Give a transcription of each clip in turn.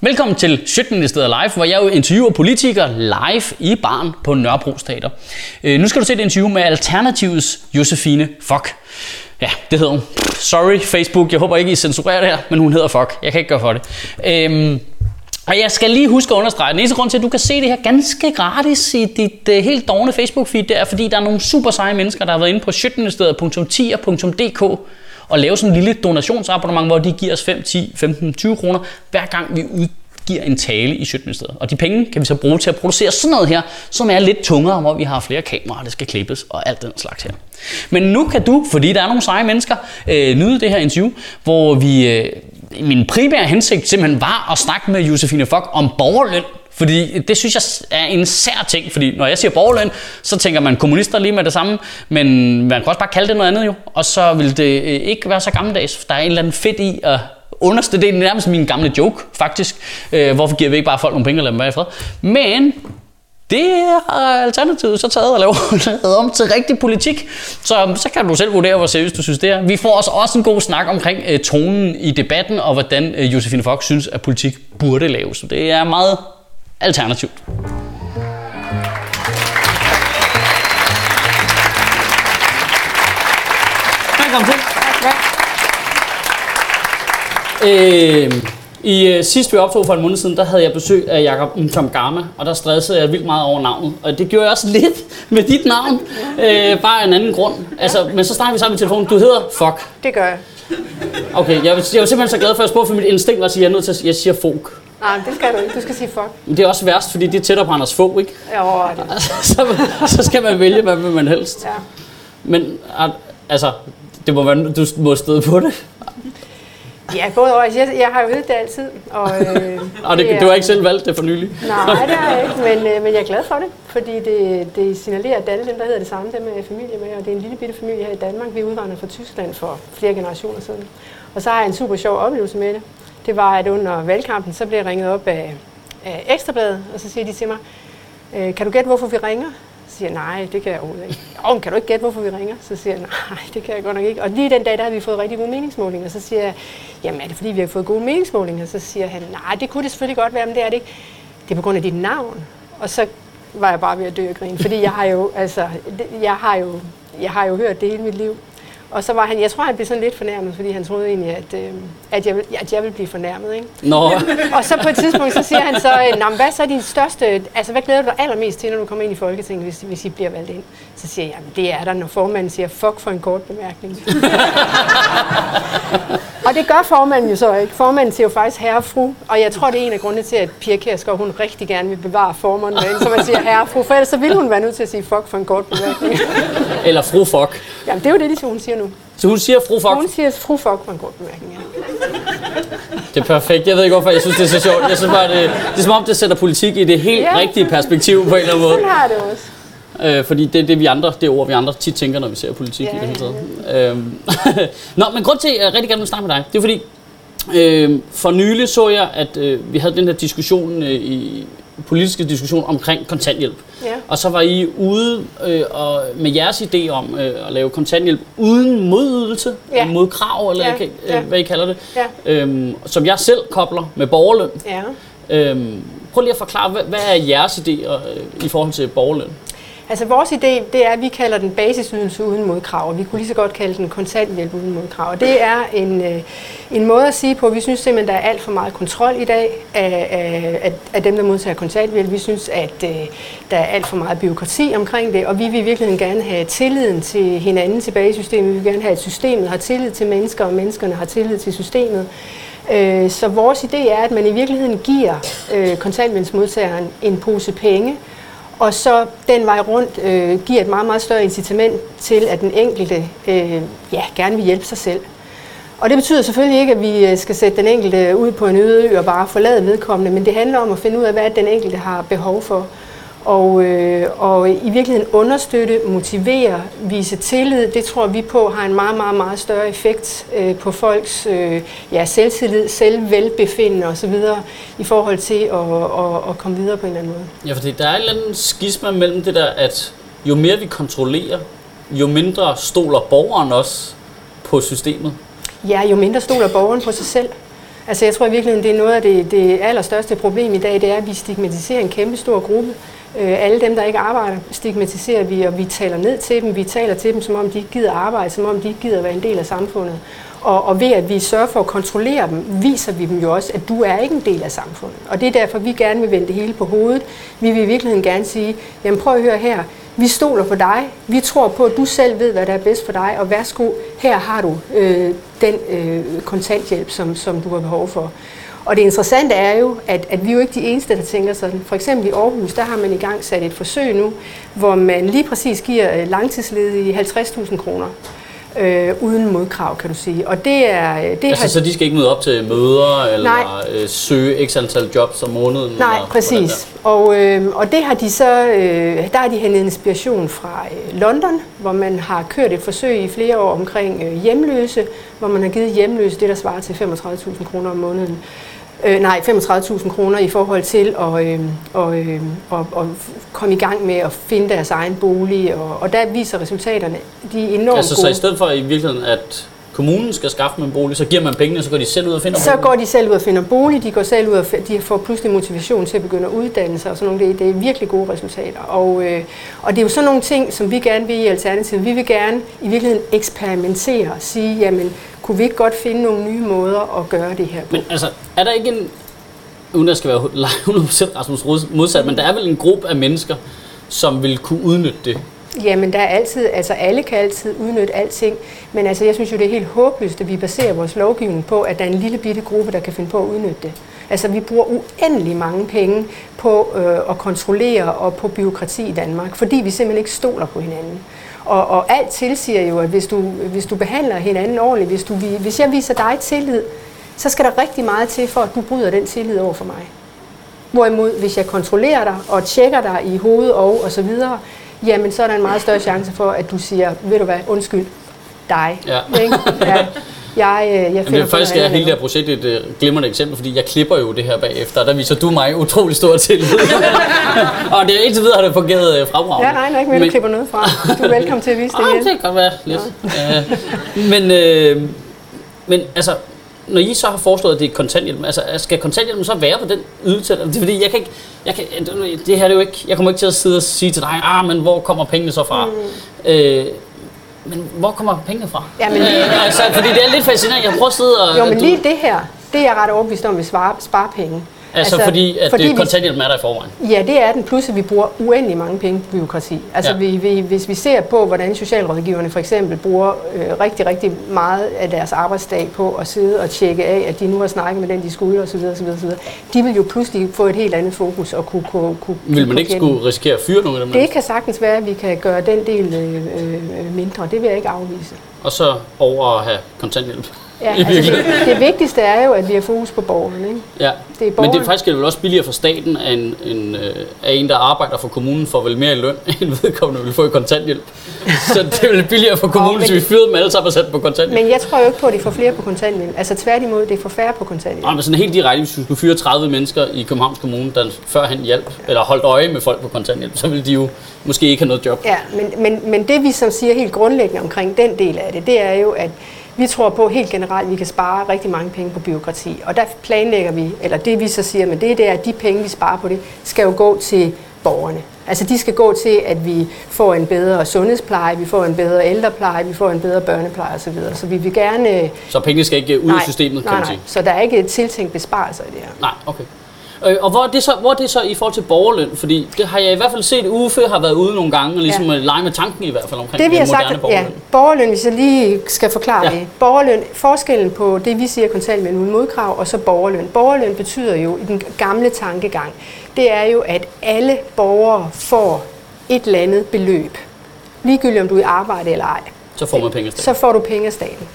Velkommen til Sjøtministeriet Live, hvor jeg jo interviewer politikere live i barn på Nørrebro Teater. Øh, nu skal du se et interview med Alternativets Josefine Fock. Ja, det hedder hun. Sorry Facebook, jeg håber ikke I censurerer det her, men hun hedder Fock. Jeg kan ikke gøre for det. Øhm, og jeg skal lige huske at understrege, den eneste grund til, at du kan se det her ganske gratis i dit uh, helt dogne Facebook-feed, det er, fordi der er nogle super seje mennesker, der har været inde på sjøtministeriet.10.dk og lave sådan en lille donationsabonnement, hvor de giver os 5, 10, 15, 20 kroner, hver gang vi udgiver en tale i Sjøtministeriet. Og de penge kan vi så bruge til at producere sådan noget her, som er lidt tungere, hvor vi har flere kameraer, der skal klippes og alt den slags her. Men nu kan du, fordi der er nogle seje mennesker, øh, nyde det her interview, hvor vi... Øh, min primære hensigt simpelthen var at snakke med Josefine Fock om borgerløn. Fordi det synes jeg er en sær ting, fordi når jeg siger borgerløn, så tænker man kommunister lige med det samme, men man kan også bare kalde det noget andet jo, og så vil det øh, ikke være så gammeldags. Der er en eller anden fedt i at underste, det er nærmest min gamle joke faktisk. Øh, hvorfor giver vi ikke bare folk nogle penge og lader dem være i fred? Men det har Alternativet så taget og lavet om til rigtig politik. Så, så kan du selv vurdere, hvor seriøst du synes det er. Vi får også, også en god snak omkring øh, tonen i debatten, og hvordan øh, Josefine Fox synes, at politik burde laves. Det er meget alternativt. Velkommen til. Øh, I uh, sidst vi optog for en måned siden, der havde jeg besøg af Jakob Gamma, og der stressede jeg vildt meget over navnet. Og det gjorde jeg også lidt med dit navn, øh, bare en anden grund. Altså, men så snakker vi sammen i telefonen. Du hedder Fuck. Det gør jeg. Okay, jeg, jeg var simpelthen så glad for, at jeg spurgte, for mit instinkt var at sige, at jeg er nødt til at jeg siger folk. Nej, det skal du ikke. Du skal sige fuck. Men det er også værst, fordi det er tættere på Anders Fogh, ikke? Ja, det. så, så skal man vælge, hvad vil man helst. Ja. Men altså, det må være, du må støde på det. Ja, både og. Jeg, jeg har jo det altid. Og, øh, og det, det er, du har ikke selv valgt det for nylig? Nej, det har jeg ikke, men, øh, men jeg er glad for det, fordi det, det signalerer, at alle dem, der hedder det samme, dem er familie med, og det er en lille bitte familie her i Danmark. Vi udvandrede fra Tyskland for flere generationer siden. Og så har jeg en super sjov oplevelse med det. Det var, at under valgkampen, så blev jeg ringet op af, af Ekstrabladet, og så siger de til mig, øh, kan du gætte, hvorfor vi ringer? Så siger jeg, nej, det kan jeg overhovedet ikke. Åh, kan du ikke gætte, hvorfor vi ringer? Så siger jeg, nej, det kan jeg godt nok ikke. Og lige den dag, der har vi fået rigtig gode meningsmålinger. Så siger jeg, jamen er det fordi, vi har fået gode meningsmålinger? Så siger han, nej, det kunne det selvfølgelig godt være, men det er det ikke. Det er på grund af dit navn. Og så var jeg bare ved at dø og grine, fordi jeg har jo, altså, jeg har jo, jeg har jo hørt det hele mit liv. Og så var han, jeg tror, han blev sådan lidt fornærmet, fordi han troede egentlig, at, øh, at, jeg, at jeg ville blive fornærmet. Ikke? Nå. og så på et tidspunkt, så siger han så, Nå, hvad så er din største, altså hvad glæder du dig allermest til, når du kommer ind i Folketinget, hvis, hvis I bliver valgt ind? Så siger jeg, jamen det er der, når formanden siger, fuck for en kort bemærkning. og det gør formanden jo så ikke. Formanden siger jo faktisk herre og fru, og jeg tror, det er en af grundene til, at Pia Kjærsgaard, hun rigtig gerne vil bevare formanden, så man siger herre og fru, for ellers så ville hun være nødt til at sige fuck for en kort bemærkning. Eller fru fuck. Jamen det er jo det, hun siger nu. Så hun siger fru fuck? Hun siger fru fuck for en kort bemærkning, ja. Det er perfekt. Jeg ved ikke hvorfor, jeg synes, det er så sjovt. Jeg synes bare, det, det er som om, det sætter politik i det helt ja. rigtige perspektiv på en eller anden måde. Sådan har det også. Øh, fordi det er det, vi andre, det ord, vi andre tit tænker, når vi ser politik ja, i det hele taget. Ja. Øhm. Nå, men grund til, at jeg rigtig gerne vil snakke med dig, det er fordi, øh, for nylig så jeg, at øh, vi havde den her diskussion øh, i politiske diskussion omkring kontanthjælp. Ja. Og så var I ude øh, og med jeres idé om øh, at lave kontanthjælp uden modydelse, ja. mod krav, eller ja. øh, ja. hvad I kalder det, ja. øhm, som jeg selv kobler med borgerløn. Ja. Øhm, prøv lige at forklare, hvad, hvad er jeres idéer øh, i forhold til borgerløn? Altså vores idé, det er, at vi kalder den basisydelse uden modkrav, og vi kunne lige så godt kalde den kontanthjælp uden modkrav. Og det er en, øh, en måde at sige på, at vi synes simpelthen, der er alt for meget kontrol i dag af, af, af dem, der modtager kontanthjælp. Vi synes, at øh, der er alt for meget byråkrati omkring det, og vi vil virkelig gerne have tilliden til hinanden tilbage i systemet. Vi vil gerne have, at systemet har tillid til mennesker, og menneskerne har tillid til systemet. Øh, så vores idé er, at man i virkeligheden giver øh, kontanthjælpsmodtageren en pose penge, og så den vej rundt øh, giver et meget, meget større incitament til, at den enkelte øh, ja, gerne vil hjælpe sig selv. Og det betyder selvfølgelig ikke, at vi øh, skal sætte den enkelte ud på en øde ø og bare forlade vedkommende, men det handler om at finde ud af, hvad den enkelte har behov for og, øh, og i virkeligheden understøtte, motivere, vise tillid, det tror vi på har en meget, meget, meget større effekt øh, på folks øh, ja, selvtillid, selvvelbefindende osv. i forhold til at, at, at komme videre på en eller anden måde. Ja, fordi der er en eller anden skisma mellem det der, at jo mere vi kontrollerer, jo mindre stoler borgeren også på systemet. Ja, jo mindre stoler borgeren på sig selv. Altså jeg tror i virkeligheden, det er noget af det, det allerstørste problem i dag, det er, at vi stigmatiserer en kæmpe stor gruppe. Øh, alle dem, der ikke arbejder, stigmatiserer vi, og vi taler ned til dem. Vi taler til dem, som om de ikke gider arbejde, som om de ikke gider være en del af samfundet. Og, og ved at vi sørger for at kontrollere dem, viser vi dem jo også, at du er ikke en del af samfundet. Og det er derfor, vi gerne vil vende det hele på hovedet. Vi vil i virkeligheden gerne sige, jamen prøv at høre her, vi stoler på dig, vi tror på, at du selv ved, hvad der er bedst for dig, og værsgo, her har du øh, den øh, kontanthjælp, som, som du har behov for. Og det interessante er jo, at, at vi er jo ikke de eneste, der tænker sådan. For eksempel i Aarhus, der har man i gang sat et forsøg nu, hvor man lige præcis giver øh, langtidsledige 50.000 kroner øh, uden modkrav, kan du sige. Og det er... Det altså, har... så de skal ikke møde op til møder, eller Nej. øh, søge x antal jobs om måneden? Nej, eller, præcis. Og, øh, og det har de så... Øh, der har de hentet inspiration fra øh, London, hvor man har kørt et forsøg i flere år omkring øh, hjemløse, hvor man har givet hjemløse det, der svarer til 35.000 kroner om måneden. Øh, nej, 35.000 kroner i forhold til at, øh, og, øh, og, og komme i gang med at finde deres egen bolig. Og, og der viser resultaterne, de er enormt altså, gode. Så i stedet for i virkeligheden, at kommunen skal skaffe en bolig, så giver man pengene, så går de selv ud og finder Så bolig? går de selv ud og finder bolig, de går selv ud og de får pludselig motivation til at begynde at uddanne sig og sådan nogle. Det, det er virkelig gode resultater. Og, øh, og det er jo sådan nogle ting, som vi gerne vil i Alternativet. Vi vil gerne i virkeligheden eksperimentere og sige, jamen kunne vi ikke godt finde nogle nye måder at gøre det her på? Men altså, er der ikke en, uden at skal være 100% Rasmus modsat, men der er vel en gruppe af mennesker, som vil kunne udnytte det? Jamen, der er altid, altså alle kan altid udnytte alting, men altså jeg synes jo, det er helt håbløst, at vi baserer vores lovgivning på, at der er en lille bitte gruppe, der kan finde på at udnytte det. Altså vi bruger uendelig mange penge på øh, at kontrollere og på byråkrati i Danmark, fordi vi simpelthen ikke stoler på hinanden. Og, og alt tilsiger jo, at hvis du, hvis du behandler hinanden ordentligt, hvis, du, hvis jeg viser dig tillid, så skal der rigtig meget til, for at du bryder den tillid over for mig. Hvorimod, hvis jeg kontrollerer dig og tjekker dig i hovedet og, og så videre, jamen så er der en meget større chance for, at du siger, ved du hvad, undskyld, dig. Ja. Ikke? Ja. Jeg, øh, jeg Jamen, det er faktisk er hele det her projekt et uh, glimrende eksempel, fordi jeg klipper jo det her bagefter, og der viser du mig utrolig stor tillid. og det er indtil videre har det fungeret uh, fremragende. Nej, nej, ikke men, du klipper noget fra. Du er velkommen til at vise det igen. det kan godt være lidt. Ja. Men, uh, men altså, når I så har foreslået, at det er kontanthjælp, altså skal kontanthjælpen så være på den ydelse? Det er fordi, jeg kan ikke, jeg kan, det her er jo ikke, jeg kommer ikke til at sidde og sige til dig, ah, men hvor kommer pengene så fra? Mm. Øh, men hvor kommer pengene fra? Ja, men øh, altså, fordi det er lidt fascinerende. Jeg prøver at sidde og... Jo, men lige det her, det er jeg ret overbevist om, at vi sparer, spare penge. Altså, altså fordi, at fordi det kontanthjælpen er der i forvejen? Ja, det er den, plus at vi bruger uendelig mange penge på byråkrati. Altså ja. vi, vi, hvis vi ser på, hvordan socialrådgiverne for eksempel bruger øh, rigtig, rigtig meget af deres arbejdsdag på at sidde og tjekke af, at de nu har snakket med den, de skulle osv., osv., osv. De vil jo pludselig få et helt andet fokus og kunne... kunne, kunne vil man ikke skulle risikere at fyre nogle af dem? Det kan sagtens være, at vi kan gøre den del øh, øh, mindre. Det vil jeg ikke afvise. Og så over at have kontanthjælp? Ja, altså det, det vigtigste er jo, at vi har fokus på borgerne. Ikke? Ja, det er borgerne. men det er faktisk vel også billigere for staten, at en, en, øh, at en, der arbejder for kommunen, får vel mere i løn, end vedkommende vil få i kontanthjælp. Så det er vel billigere for kommunen, hvis vi fyrede dem alle sammen og satte på kontanthjælp. Men jeg tror jo ikke på, at de får flere på kontanthjælp. Altså tværtimod, det er for færre på kontanthjælp. Nej, men sådan helt direkte, hvis du skulle fyre 30 mennesker i Københavns Kommune, der før han hjælp, eller holdt øje med folk på kontanthjælp, så ville de jo måske ikke have noget job. Ja, men, men, men det vi som siger helt grundlæggende omkring den del af det, det er jo, at vi tror på helt generelt, at vi kan spare rigtig mange penge på byråkrati. Og der planlægger vi, eller det vi så siger med det, det er, at de penge, vi sparer på det, skal jo gå til borgerne. Altså de skal gå til, at vi får en bedre sundhedspleje, vi får en bedre ældrepleje, vi får en bedre børnepleje osv. Så vi vil gerne... Så pengene skal ikke ud i systemet, kan nej, man sige? Nej, så der er ikke et tiltænkt besparelser i det her. Nej, okay. Øh, og hvor er, det så, hvor er det så i forhold til borgerløn? Fordi det har jeg i hvert fald set, Uffe har været ude nogle gange, og ligesom ja. lege med tanken i hvert fald omkring det, vi har sagt, borgerløn. Ja, borgerløn, hvis jeg lige skal forklare ja. det. Borgerløn, forskellen på det, vi siger kontanthjælp uden modkrav, og så borgerløn. Borgerløn betyder jo i den gamle tankegang, det er jo, at alle borgere får et eller andet beløb. Ligegyldigt om du er i arbejde eller ej. Så får man penge af staten. Så får du penge af staten.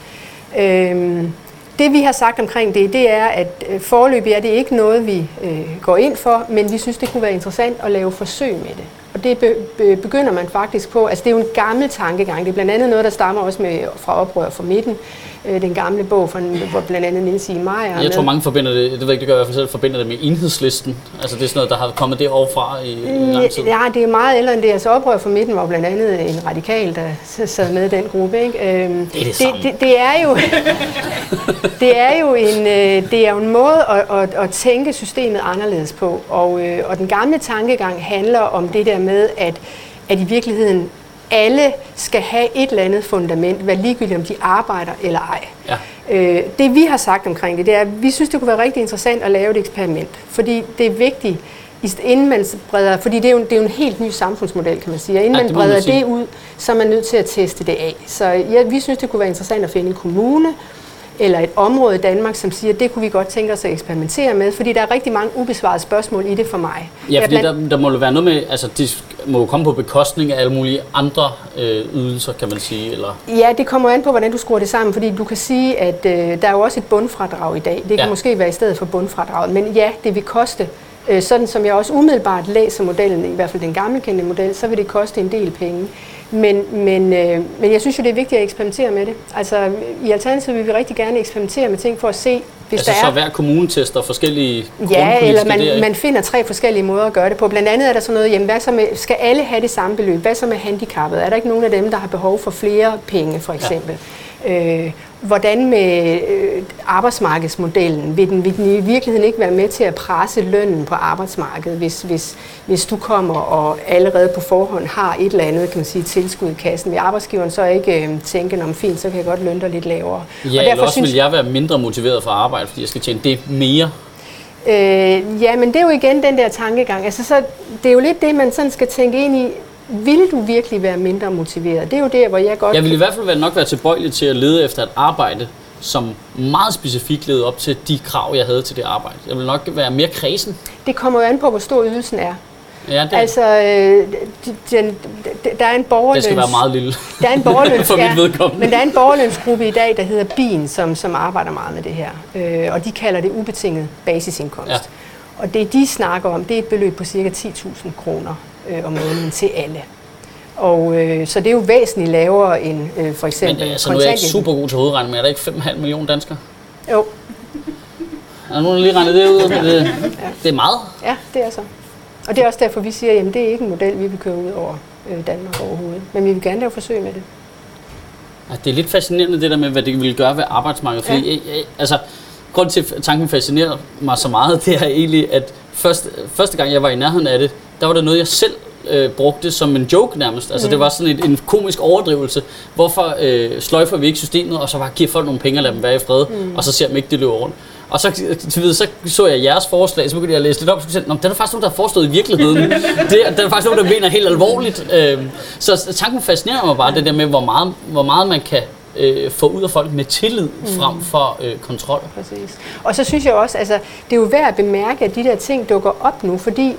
Øhm, det vi har sagt omkring det, det er, at øh, forløbig er det ikke noget, vi øh, går ind for, men vi synes, det kunne være interessant at lave forsøg med det. Og det be, be, begynder man faktisk på. Altså det er jo en gammel tankegang. Det er blandt andet noget, der stammer også med, fra oprør fra midten øh, den gamle bog, fra, hvor blandt andet Niels I. Meyer Jeg tror mange forbinder det, det ved jeg ikke, det gør jeg i hvert fald selv, forbinder det med enhedslisten. Altså det er sådan noget, der har kommet derovre fra i, i lang tid. Ja, det er meget ældre end det. Altså oprør for midten var blandt andet en radikal, der sad med i den gruppe. Ikke? Øhm, det er det samme. Det, det, det, er jo, det er jo en, øh, det er jo en måde at, at, at tænke systemet anderledes på. Og, øh, og den gamle tankegang handler om det der med, at, at i virkeligheden alle skal have et eller andet fundament, hvad ligegyldigt om de arbejder eller ej. Ja. Øh, det vi har sagt omkring det, det er, at vi synes, det kunne være rigtig interessant at lave et eksperiment. Fordi det er vigtigt, inden man breder, fordi det er, jo, det er jo en helt ny samfundsmodel, kan man sige. Og inden Ja, man man breder sige. det ud, så er man nødt til at teste det af. Så ja, vi synes, det kunne være interessant at finde en kommune, eller et område i Danmark, som siger, at det kunne vi godt tænke os at eksperimentere med, fordi der er rigtig mange ubesvarede spørgsmål i det for mig. Ja, fordi blandt- der, der må jo være noget med, altså det må jo komme på bekostning af alle mulige andre øh, ydelser, kan man sige, eller... Ja, det kommer an på, hvordan du skruer det sammen, fordi du kan sige, at øh, der er jo også et bundfradrag i dag. Det kan Ja. ja. måske være i stedet for bundfradraget, men ja, det vil koste, øh, sådan som jeg også umiddelbart læser modellen, i hvert fald den gamle kendte model, så vil det koste en del penge. Men, men, øh, men jeg synes jo, det er vigtigt at eksperimentere med det. Altså, i Alternativet vil vi rigtig gerne eksperimentere med ting for at se, hvis altså der så er... hver kommune tester forskellige Ja, eller man, ikke? man finder tre forskellige måder at gøre det på. Blandt andet er der sådan noget, jamen, hvad så med, skal alle have det samme beløb? Hvad så med handicappet? Er der ikke nogen af dem, der har behov for flere penge, for eksempel? Ja. Øh, hvordan med øh, arbejdsmarkedsmodellen? Vil den, vil den i virkeligheden ikke være med til at presse lønnen på arbejdsmarkedet, hvis, hvis, hvis du kommer og allerede på forhånd har et eller andet kan man sige, tilskud i kassen? Vil arbejdsgiveren så ikke øh, tænke, om fint, så kan jeg godt lønne dig lidt lavere? Ja, eller også vil jeg være mindre motiveret for at arbejde, fordi jeg skal tjene det mere. Øh, ja, men det er jo igen den der tankegang. Altså, så, det er jo lidt det, man sådan skal tænke ind i. Vil du virkelig være mindre motiveret? Det er jo der, hvor jeg godt... Jeg vil i hvert fald være- nok være tilbøjelig til at lede efter et arbejde, som meget specifikt levede op til de krav, jeg havde til det arbejde. Jeg vil nok være mere kredsen. Det kommer jo an på, hvor stor ydelsen er. Ja, det, Altså, øh, de- den, der er en borgerløns... det skal være meget lille. Der er en borgerløns, for mit vedkommende. men der er en borgerlønsgruppe i dag, der hedder BIN, som, som arbejder meget med det her. Øh, og de kalder det ubetinget basisindkomst. Ja. Og det, de snakker om, det er et beløb på ca. 10.000 kroner øh, om måneden til alle. Og øh, så det er jo væsentligt lavere end øh, for eksempel Men altså, nu er jeg ikke super god til hovedregning, men er der ikke 5,5 millioner danskere? Jo, Er nogen, lige regnet det ud? Det, det er meget. ja, det er så. Og det er også derfor, vi siger, at det er ikke en model, vi vil køre ud over øh, Danmark overhovedet. Men vi vil gerne lave forsøg med det. Ja, det er lidt fascinerende det der med, hvad det ville gøre ved arbejdsmarkedet. Fordi, ja. jeg, jeg, altså, grund til, at tanken fascinerer mig så meget, det er egentlig, at første, første gang, jeg var i nærheden af det, der var det noget, jeg selv øh, brugte som en joke nærmest. Altså, mm. det var sådan et, en komisk overdrivelse. Hvorfor øh, sløjfer vi ikke systemet, og så bare giver folk nogle penge og lader dem være i fred, mm. og så ser dem ikke, det løber rundt. Og så, til videre, så så jeg jeres forslag, så begyndte jeg at læse lidt op, og så "Nå, den er faktisk nogen, der har forestået i virkeligheden. det, er- den er faktisk nogen, der mener helt alvorligt. Øhm, så tanken fascinerer mig bare, det der med, hvor meget, hvor meget man kan øh, få ud af folk med tillid frem for øh, kontrol. Præcis. Og så synes jeg også, altså, det er jo værd at bemærke, at de der ting dukker op nu, fordi,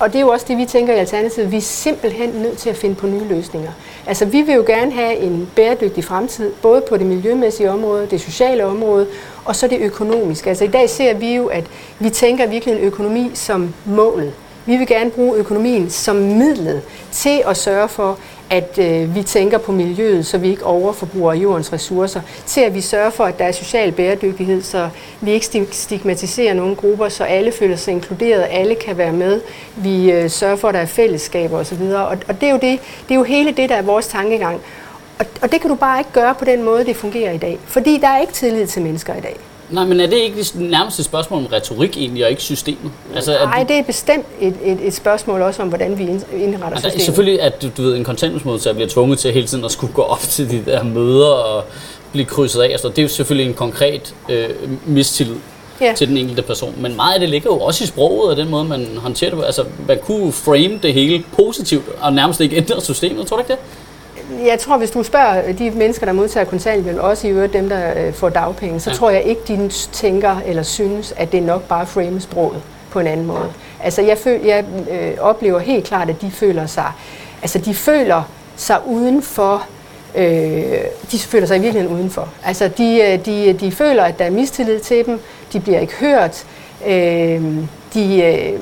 og det er jo også det, vi tænker i Alternativet, vi er simpelthen nødt til at finde på nye løsninger. Altså, vi vil jo gerne have en bæredygtig fremtid, både på det miljømæssige område, det sociale område, og så det økonomiske. Altså, i dag ser vi jo, at vi tænker virkelig en økonomi som målet. Vi vil gerne bruge økonomien som midlet til at sørge for, at øh, vi tænker på miljøet, så vi ikke overforbruger jordens ressourcer, til at vi sørger for, at der er social bæredygtighed, så vi ikke stigmatiserer nogle grupper, så alle føler sig inkluderet, alle kan være med. Vi øh, sørger for, at der er fællesskaber osv. Og, og det, er jo det, det er jo hele det, der er vores tankegang. Og, og det kan du bare ikke gøre på den måde, det fungerer i dag. Fordi der er ikke tillid til mennesker i dag. Nej, men er det ikke nærmest et spørgsmål om retorik egentlig, og ikke systemet? Altså, at, Nej, det er bestemt et, et, et spørgsmål også om, hvordan vi ind- indretter altså, systemet. selvfølgelig, at du, du ved, en kontanthjælpsmodtager bliver tvunget til hele tiden at skulle gå op til de der møder og blive krydset af. Altså, det er jo selvfølgelig en konkret øh, mistillid Ja. til den enkelte person. Men meget af det ligger jo også i sproget og den måde, man håndterer det på. Altså, man kunne frame det hele positivt og nærmest ikke ændre systemet, tror du ikke det? Jeg tror, hvis du spørger de mennesker, der modtager kontanthjælp, også i øvrigt dem, der øh, får dagpenge, så Ja. tror jeg ikke, de tænker eller synes, at det er nok bare at frame sproget på en anden måde. Altså, jeg, føl, jeg øh, oplever helt klart, at de føler sig, altså, de føler sig uden for Øh, de føler sig i virkeligheden udenfor. Altså, de, øh, de, de føler, at der er mistillid til dem, de bliver ikke hørt, øh, de, øh,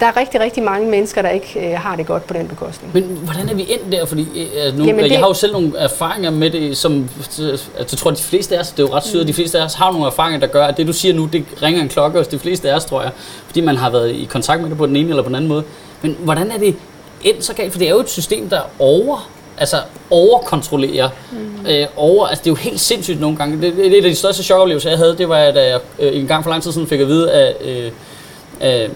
der er rigtig, rigtig mange mennesker, der ikke øh, har det godt på den bekostning. Men hvordan er vi endt der? Fordi øh, nu, Jamen det... jeg har jo selv nogle erfaringer med det, som altså, jeg tror, de fleste af os, det er jo ret sygt, mm. de fleste af os har nogle erfaringer, der gør, at det du siger nu, det ringer en klokke hos de fleste af os, tror jeg, fordi man har været i kontakt med det på den ene eller på den anden måde. Men hvordan er det endt så galt? For det er jo et system, der over altså overkontrollerer. Mm. Øh, over, altså det er jo helt sindssygt nogle gange. Det, det, det er de største chokoplevelser, jeg havde, det var, da jeg øh, en gang for lang tid siden fik at vide, at øh, øh,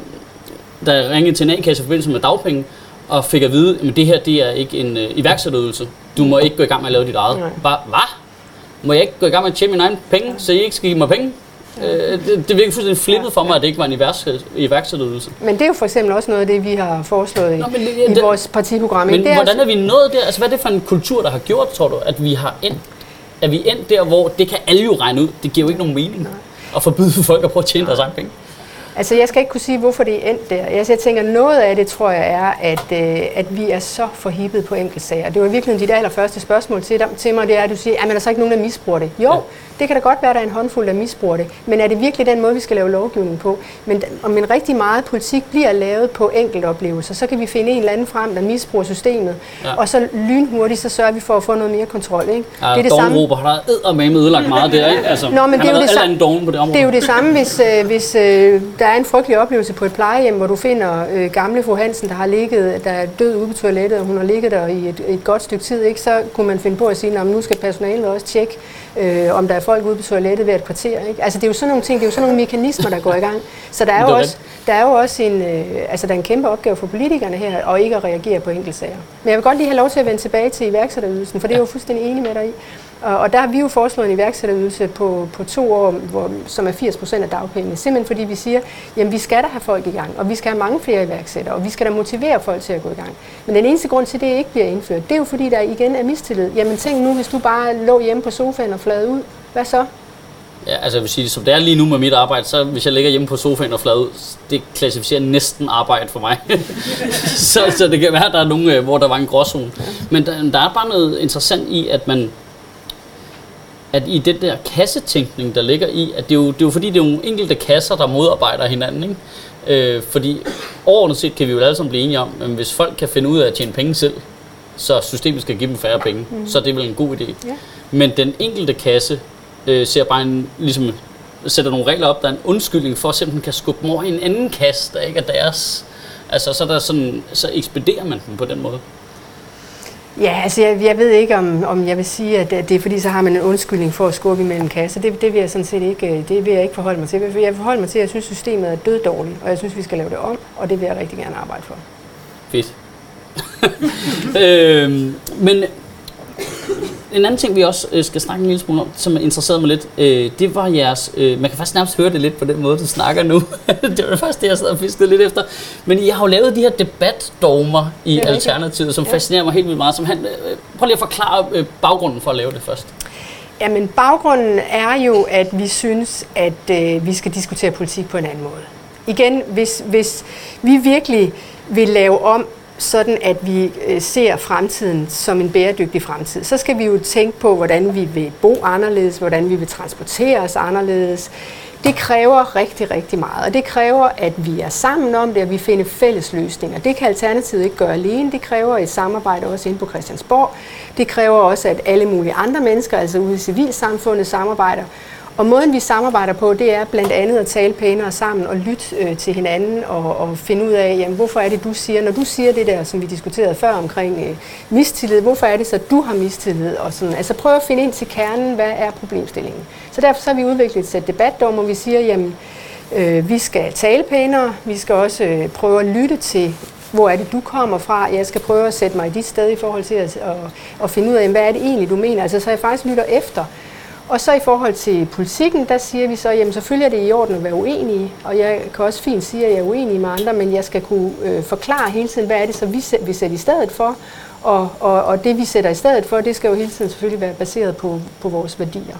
da jeg ringede til en A-kasse i forbindelse med dagpenge, og fik at vide, at det her det er ikke en øh, iværksætterydelse. Du må ikke gå i gang med at lave dit eget. Nej. Bare, hvad? Må jeg ikke gå i gang med at tjene mine egne penge, så I ikke skal give mig penge? Øh, det, det virker fuldstændig flippet for mig, at det ikke var en iværksætterydelse. Men det er jo for eksempel også noget af det, vi har foreslået Nå, men, i, det, vores partiprogram. Men det er hvordan er vi nået der? Altså, hvad er det for en kultur, der har gjort, tror du, at vi har endt, at vi endt der, hvor det kan alle jo regne ud. Det giver jo ikke nogen mening Nej. at forbyde folk at prøve at tjene deres egen penge. Altså, jeg skal ikke kunne sige, hvorfor det er endt der. Altså, jeg tænker, noget af det, tror jeg, er, at, øh, at vi er så forhippet på enkeltsager. Det var virkelig dit allerførste spørgsmål til, til mig, det er, at du siger, at der er så ikke nogen, der misbruger det. Jo, ja. det kan da godt være, at der er en håndfuld, der misbruger det. Men er det virkelig den måde, vi skal lave lovgivning på? Men om en rigtig meget politik bliver lavet på enkeltoplevelser, så kan vi finde en eller anden frem, der misbruger systemet. Ja. Og så lynhurtigt, så sørger vi for at få noget mere kontrol. Ikke? Ja, det er det samme. Robert har eddermame ødelagt meget der, ikke? Altså, Nå, men det er, jo det, samme, på det, det er jo det samme, hvis, øh, hvis øh, der er en frygtelig oplevelse på et plejehjem, hvor du finder øh, gamle fru Hansen, der har ligget, der er død ude på toilettet, og hun har ligget der i et, et godt stykke tid, ikke? så kunne man finde på at sige, at nu skal personalet også tjekke, øh, om der er folk ude på toilettet ved et kvarter. Ikke? Altså det er jo sådan nogle ting, det er jo sådan nogle mekanismer, der går i gang. Så der er jo også, der er jo også en, øh, altså der er en kæmpe opgave for politikerne her, og ikke at reagere på enkeltsager. Men jeg vil godt lige have lov til at vende tilbage til iværksætterydelsen, for det er jo fuldstændig enig med dig i. Og, og der har vi jo foreslået en iværksætterydelse på, på to år, hvor, som er 80 procent af dagpengene. Simpelthen fordi vi siger, jamen vi skal da have folk i gang, og vi skal have mange flere iværksættere, og vi skal da motivere folk til at gå i gang. Men den eneste grund til, at det ikke bliver indført, det er jo fordi, der igen er mistillid. Jamen tænk nu, hvis du bare lå hjemme på sofaen og flade ud, hvad så? Ja, altså jeg vil sige, som det er lige nu med mit arbejde, så hvis jeg ligger hjemme på sofaen og flad ud, det klassificerer næsten arbejde for mig. så, så det kan være, at der er nogen, øh, hvor der var en gråzone. Men der, der er bare noget interessant i, at man, at i den der kassetænkning, der ligger i, at det er jo, det er jo fordi, det er nogle enkelte kasser, der modarbejder hinanden. Ikke? Øh, fordi overordnet set kan vi jo alle sammen blive enige om, at hvis folk kan finde ud af at tjene penge selv, så systemet skal give dem færre penge, mm. så det er vel en god idé. Ja. Men den enkelte kasse øh, ser bare en, ligesom, sætter nogle regler op, der er en undskyldning for, at simpelthen kan skubbe dem over i en anden kasse, der ikke er deres. Altså, så, der sådan, så ekspederer man dem på den måde. Ja, altså jeg, jeg ved ikke, om, om jeg vil sige, at det er fordi, så har man en undskyldning for at skubbe imellem kasser. Det, det vil jeg sådan set ikke, øh, det vil jeg ikke forholde mig til. Jeg vil forholde mig til, at jeg synes, systemet er døddårligt, og jeg synes, vi skal lave det om, og det vil jeg rigtig gerne arbejde for. Fedt. øhm, men en anden ting, vi også øh, skal snakke en lille smule om, som interesserede mig lidt, øh, det var jeres... Øh, man kan faktisk nærmest høre det lidt på den måde, du snakker nu. det var faktisk det, jeg sad og fiskede lidt efter. Men I har jo lavet de her debatdogmer i Alternativet, som ja. fascinerer mig helt vildt meget. Som han, øh, prøv lige at forklare øh, baggrunden for at lave det først. Jamen, baggrunden er jo, at vi synes, at øh, vi skal diskutere politik på en anden måde. Igen, hvis, hvis vi virkelig vil lave om sådan at vi øh, ser fremtiden som en bæredygtig fremtid, så skal vi jo tænke på, hvordan vi vil bo anderledes, hvordan vi vil transportere os anderledes. Det kræver rigtig, rigtig meget, og det kræver, at vi er sammen om det, og vi finder fælles løsninger. Det kan Alternativet ikke gøre alene, det kræver et samarbejde også inde på Christiansborg. Det kræver også, at alle mulige andre mennesker, altså ude i civilsamfundet, samarbejder. Og måden vi samarbejder på, det er blandt andet at tale pænere sammen og lytte øh, til hinanden og, og finde ud af, jamen, hvorfor er det, du siger, når du siger det der, som vi diskuterede før omkring øh, mistillid, hvorfor er det så, du har mistillid? Og sådan. Altså prøv at finde ind til kernen, hvad er problemstillingen? Så derfor så har vi udviklet et sæt debatdom, hvor vi siger, jamen, øh, vi skal tale pænere, vi skal også øh, prøve at lytte til hvor er det, du kommer fra? Jeg skal prøve at sætte mig i dit sted i forhold til at, at, at finde ud af, hvad er det egentlig, du mener? Altså, så jeg faktisk lytter efter. Og så i forhold til politikken, der siger vi så, jamen selvfølgelig er det i orden at være uenige, og jeg kan også fint sige, at jeg er uenig med andre, men jeg skal kunne øh, forklare hele tiden, hvad er det så vi, vi sætter i stedet for, og, og, og det vi sætter i stedet for, det skal jo hele tiden selvfølgelig være baseret på, på vores værdier.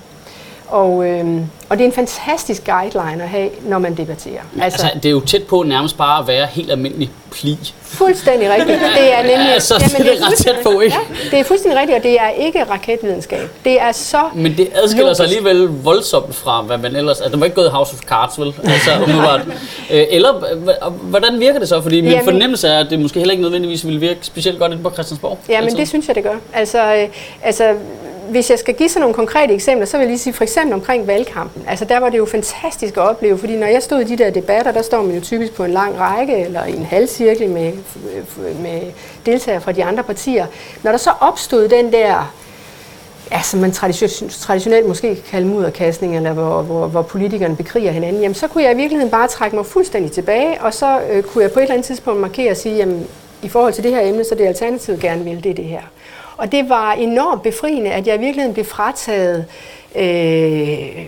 Og, øh, og det er en fantastisk guideline at have, når man debatterer. Altså, altså, det er jo tæt på nærmest bare at være helt almindelig pli. Fuldstændig rigtigt. Det er nemlig... altså, jamen, det er ret tæt på, ikke? Ja, det er fuldstændig rigtigt, og det er ikke raketvidenskab. Det er så Men det adskiller logisk. sig alligevel voldsomt fra, hvad man ellers... Altså, det var ikke gået House of Cards, vel? Altså, umiddelbart. Øh, eller, hvordan virker det så? Fordi min jamen, fornemmelse er, at det måske heller ikke nødvendigvis ville virke specielt godt inde på Christiansborg. Ja, men det synes jeg, det gør. Altså, øh, altså hvis jeg skal give sådan nogle konkrete eksempler, så vil jeg lige sige for eksempel omkring valgkampen. Altså der var det jo fantastisk at opleve, fordi når jeg stod i de der debatter, der står man jo typisk på en lang række eller i en halvcirkel med, med deltagere fra de andre partier. Når der så opstod den der ja, som man traditionelt måske kan kalde mudderkastning, eller hvor, hvor, hvor politikerne bekriger hinanden, jamen så kunne jeg i virkeligheden bare trække mig fuldstændig tilbage, og så øh, kunne jeg på et eller andet tidspunkt markere og sige, jamen i forhold til det her emne, så det alternativet gerne vil, det er det her. Og det var enormt befriende, at jeg i virkeligheden blev frataget øh,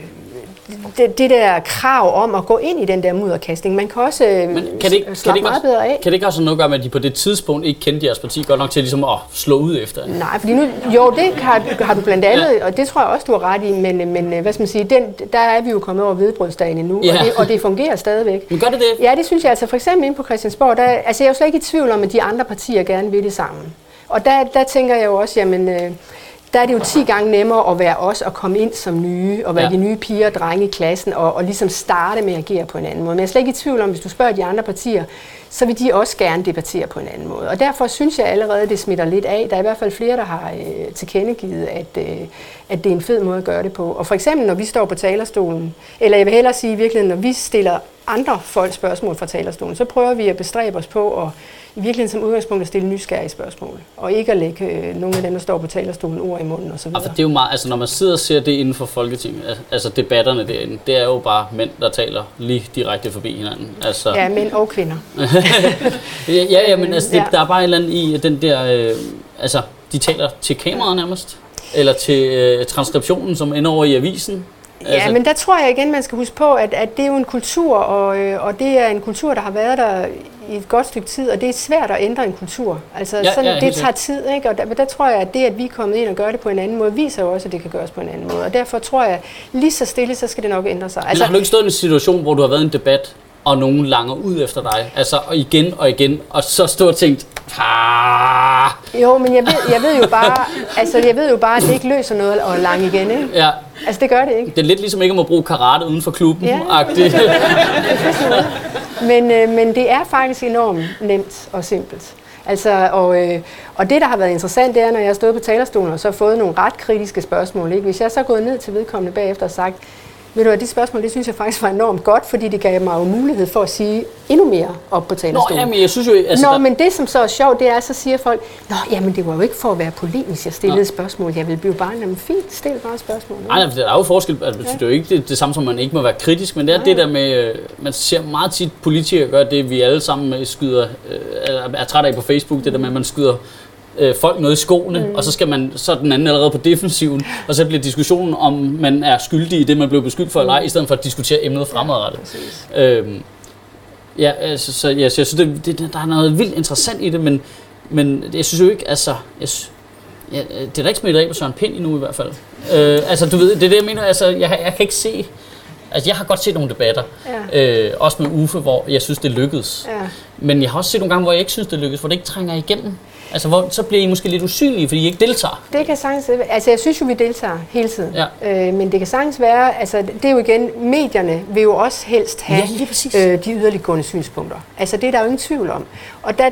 det, det der krav om at gå ind i den der mudderkastning. Man kan også øh, Men kan det, ikke, kan det ikke meget også, bedre af. Kan det ikke også noget at gøre med, at de på det tidspunkt ikke kendte jeres parti godt nok til ligesom at slå ud efter? Nej, fordi nu, jo, det har, har du blandt andet, ja. og det tror jeg også, du har ret i, men, men øh, hvad skal man sige, den, der er vi jo kommet over vedbrødsdagen endnu, ja. og, det, og det fungerer stadigvæk. Men gør det det? Ja, det synes jeg. Altså for eksempel inde på Christiansborg, der, altså jeg er jo slet ikke i tvivl om, at de andre partier gerne vil det sammen. Og der, der tænker jeg jo også, jamen, øh, der er det jo 10 gange nemmere at være os og komme ind som nye, og være ja. de nye piger og drenge i klassen, og, og ligesom starte med at agere på en anden måde. Men jeg er slet ikke i tvivl om, hvis du spørger de andre partier, så vil de også gerne debattere på en anden måde. Og derfor synes jeg allerede, at det smitter lidt af. Der er i hvert fald flere, der har øh, tilkendegivet, at, øh, at det er en fed måde at gøre det på. Og for eksempel, når vi står på talerstolen, eller jeg vil hellere sige i virkeligheden, når vi stiller andre folk spørgsmål fra talerstolen, så prøver vi at bestræbe os på at i virkeligheden som udgangspunkt at stille nysgerrige spørgsmål, og ikke at lægge øh, nogle af dem, der står på talerstolen, ord i munden osv. Altså, det er jo meget, altså når man sidder og ser det inden for Folketinget, altså debatterne derinde, det er jo bare mænd, der taler lige direkte forbi hinanden. Altså, ja, mænd og kvinder. ja, ja, men altså, det, ja. der er bare et eller andet i den der, øh, altså de taler til kameraet nærmest, eller til øh, transkriptionen, som ender over i avisen. Ja, altså... men der tror jeg igen, man skal huske på, at, at det er jo en kultur, og, øh, og det er en kultur, der har været der i et godt stykke tid, og det er svært at ændre en kultur. Altså, ja, sådan, ja, det tager tid, ikke? og der, der tror jeg, at det, at vi er kommet ind og gør det på en anden måde, viser jo også, at det kan gøres på en anden måde. Og derfor tror jeg, lige så stille, så skal det nok ændre sig. Altså, men har du ikke stået i en situation, hvor du har været i en debat, og nogen langer ud efter dig, altså og igen og igen, og så stå og tænkt. Jo, men jeg ved, jeg ved jo bare, altså jeg ved jo bare, at det ikke løser noget at lange igen, ikke? Ja. Altså det gør det ikke. Det er lidt ligesom ikke at bruge karate uden for klubben. Ja, men, øh, men det er faktisk enormt nemt og simpelt. Altså, og, øh, og det, der har været interessant, det er, når jeg har stået på talerstolen og så fået nogle ret kritiske spørgsmål. Ikke? Hvis jeg så er gået ned til vedkommende bagefter og sagt, ved du hvad, de spørgsmål, det synes jeg faktisk var enormt godt, fordi det gav mig jo mulighed for at sige endnu mere op på talerstolen. Nå, jamen, jeg synes jo... Altså, Nå, der... men det, som så er sjovt, det er, så siger folk, Nå, jamen, det var jo ikke for at være polemisk, jeg stillede Nå. spørgsmål. Jeg vil blive bare, jamen, fint, stil bare spørgsmål. Nej, nej, der er jo forskel. Altså, det betyder ja. jo ikke det, det samme, som man ikke må være kritisk, men det er nej. det der med, øh, man ser meget tit politikere gøre det, vi alle sammen skyder, øh, er trætte af på Facebook, det der med, at man skyder øh, folk noget i skoene, mm. og så skal man så er den anden allerede på defensiven, og så bliver diskussionen om man er skyldig i det, man blev beskyldt for mm. eller ej, i stedet for at diskutere emnet fremadrettet. Ja, øhm, ja, altså, så, ja, så jeg synes, det, det, der er noget vildt interessant i det, men, men jeg synes jo ikke, altså, jeg, ja, det er da ikke smidt af på Søren Pind endnu i hvert fald. Øh, altså, du ved, det er det, jeg mener, altså, jeg, jeg kan ikke se, Altså, jeg har godt set nogle debatter, ja. øh, også med Uffe, hvor jeg synes, det lykkedes. Ja. Men jeg har også set nogle gange, hvor jeg ikke synes, det lykkedes, hvor det ikke trænger igennem. Altså, hvor, så bliver I måske lidt usynlige, fordi I ikke deltager. Det kan sagtens Altså, jeg synes jo, vi deltager hele tiden. Ja. Øh, men det kan sagtens være, altså, det er jo igen, medierne vil jo også helst have ja, øh, de yderliggående synspunkter. Altså, det er der jo ingen tvivl om. Og der,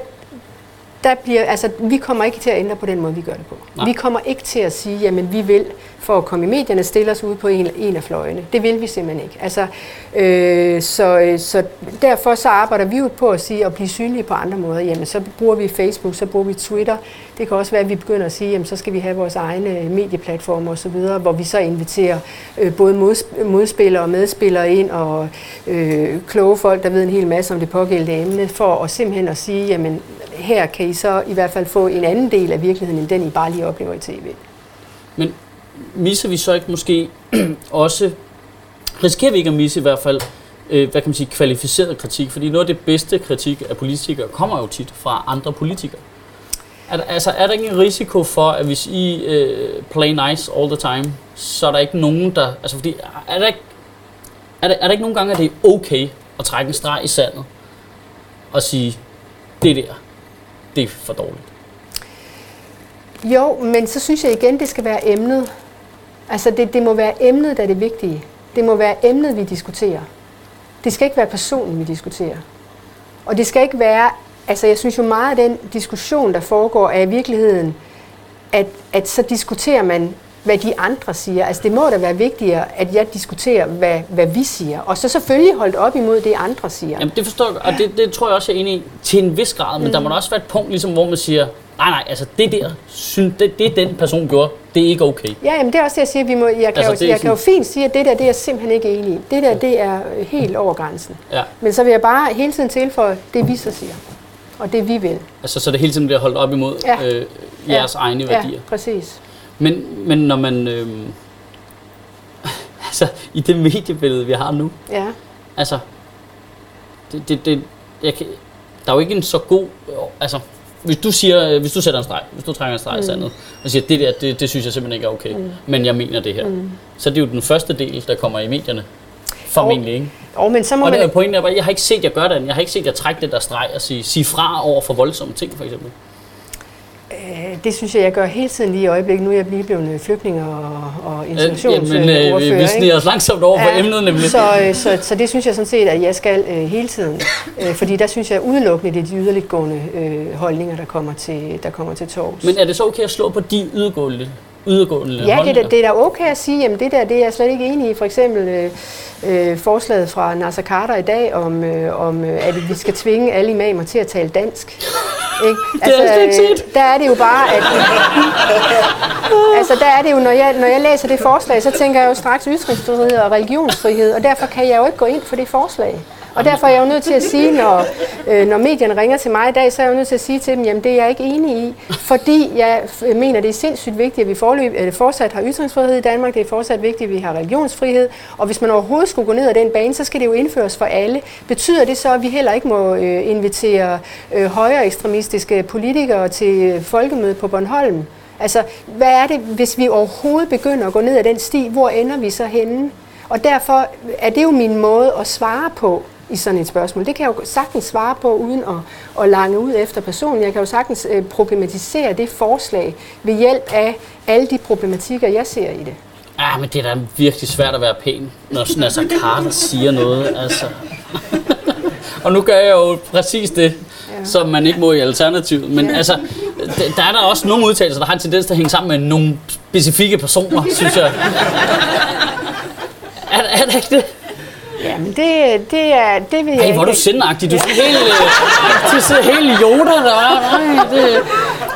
der bliver, altså, vi kommer ikke til at ændre på den måde, vi gør det på. Nej. Vi kommer ikke til at sige, jamen vi vil for at komme i medierne stille os ud på en, en af fløjene. Det vil vi simpelthen ikke. Altså, øh, så, øh, så derfor så arbejder vi jo på at sige at blive synlige på andre måder. Jamen, så bruger vi Facebook, så bruger vi Twitter. Det kan også være, at vi begynder at sige, jamen, så skal vi have vores egne øh, medieplatforme osv., hvor vi så inviterer øh, både modspillere og medspillere ind og øh, kloge folk, der ved en hel masse om det pågældende emne, for at simpelthen at sige, jamen her kan I så i hvert fald få en anden del af virkeligheden, end den I bare lige oplever i tv. Men misser vi så ikke måske også, risikerer vi ikke at misse i hvert fald, øh, hvad kan man sige, kvalificeret kritik? Fordi noget af det bedste kritik af politikere kommer jo tit fra andre politikere. Er, der- altså, er der ikke en risiko for, at hvis I øh, play nice all the time, så er der ikke nogen, der... Altså, fordi, er der ikke, er der, er der ikke nogen gange, at det er okay at trække en streg i sandet og sige, det der, det er for dårligt? Jo, men så synes jeg igen, det skal være emnet. Altså det, det må være emnet, der er det vigtige. Det må være emnet, vi diskuterer. Det skal ikke være personen, vi diskuterer. Og det skal ikke være, altså jeg synes jo meget af den diskussion, der foregår, er i virkeligheden, at, at så diskuterer man, hvad de andre siger. Altså det må da være vigtigere, at jeg diskuterer, hvad, hvad vi siger. Og så selvfølgelig holdt op imod det, andre siger. Jamen, det forstår jeg, og det, det tror jeg også, jeg er enig i til en vis grad, men mm. der må også være et punkt, ligesom, hvor man siger, nej, nej, altså det der, det, det den person gjorde, det er ikke okay. Ja, jamen det er også det, jeg siger. Vi må, jeg kan, Altså, jo, jeg kan jo fint sige, at det der, det er jeg simpelthen ikke enig i. Det der, det er helt over grænsen. Ja. Men så vil jeg bare hele tiden tilføje det, vi så siger. Og det, vi vil. Altså, så det hele tiden bliver holdt op imod Ja. øh, jeres egne værdier. Ja, præcis. Men, men når man... Øh, altså, i det mediebillede, vi har nu, Ja. altså... Det, det, det, jeg kan, der er jo ikke en så god... Altså, hvis du siger, øh, hvis du sætter en streg, hvis du trækker en streg i sandet, og siger, det der, det, det synes jeg simpelthen ikke er okay, mm. men jeg mener det her, mm. så er det jo den første del, der kommer i medierne. Formentlig, ikke? Og men så må Og det man... er pointen er bare, jeg har ikke set jer gøre det, jeg har ikke set jer trække det der streg og sige, sige fra over for voldsomme ting, for eksempel. Øh, Det synes jeg, jeg gør hele tiden lige i øjeblikket. Nu er jeg lige blevet flygtning og, og men øh, integrationsordfører. vi, vi sniger os langsomt over for emnet nemlig. Så, øh, så, så det synes jeg sådan set, at jeg skal øh, hele tiden. Øh, fordi der synes jeg udelukkende, det er de yderliggående øh, holdninger, der kommer til, der kommer til tors. Men er det så okay at slå på de ydergående, ydergående Ja, det er, da, det er da okay at sige, jamen det der, det er jeg slet ikke enig i. For eksempel øh, øh, forslaget fra Nasser Carter i dag om, øh, om øh, at vi skal tvinge alle imamer til at tale dansk. Ikke? Det har jeg slet ikke øh, set. Der er det jo bare, at... altså der er det jo, når jeg, når jeg læser det forslag, så tænker jeg jo straks ytringsfrihed og religionsfrihed, og derfor kan jeg jo ikke gå ind for det forslag. Og derfor er jeg jo nødt til at sige, når, øh, når medierne ringer til mig i dag, så er jeg jo nødt til at sige til dem, jamen det er jeg ikke enig i, fordi jeg mener, det er sindssygt vigtigt, at vi forløb, øh, fortsat har ytringsfrihed i Danmark, det er fortsat vigtigt, at vi har religionsfrihed, og hvis man overhovedet skulle gå ned ad den bane, så skal det jo indføres for alle. Betyder det så, at vi heller ikke må øh, invitere øh, højere ekstremistiske politikere til øh, folkemøde på Bornholm? Altså, hvad er det, hvis vi overhovedet begynder at gå ned ad den sti, hvor ender vi så henne? Og derfor er det jo min måde at svare på i sådan et spørgsmål. Det kan jeg jo sagtens svare på, uden at, at lange ud efter personen. Jeg kan jo sagtens øh, problematisere det forslag ved hjælp af alle de problematikker, jeg ser i det. Ja, men det er da virkelig svært at være pæn, når Nasser Carter siger noget, altså. og nu gør jeg jo præcis det, ja. som man ikke må i Alternativet. Men ja. altså, der er der også nogle udtalelser, der har en tendens til at hænge sammen med nogle specifikke personer, synes jeg. Er, er det ikke det? Jamen, det, det, er, det vil jeg Ej, hvor er du sindagtig. Du er helt, øh, du sidder helt Yoda der. Nej, det,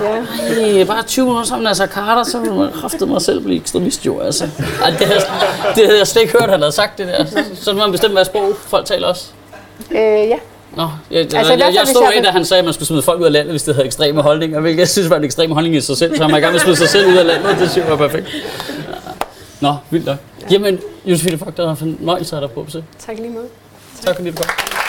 Ja. Ej, bare 20 minutter sammen med Nasser Carter, så ville man kraftede mig selv blive ekstremist jo, altså. Ej, det, havde, det havde jeg slet ikke hørt, han havde sagt det der. Så, så man bestemme, hvad sprog folk taler også. Øh, ja. Nå, jeg, altså, jeg, jeg, jeg stod jeg kan- da han sagde, at man skulle smide folk ud af landet, hvis det havde ekstreme holdninger, hvilket jeg synes var en ekstrem holdning i sig selv, så han var i gang med at smide sig selv ud af landet, det synes jeg var perfekt. Nå, vildt nok. Jamen, Josefine Fock, der var en fornøjelse at have dig på besøg. Tak lige måde. Tak fordi du kom.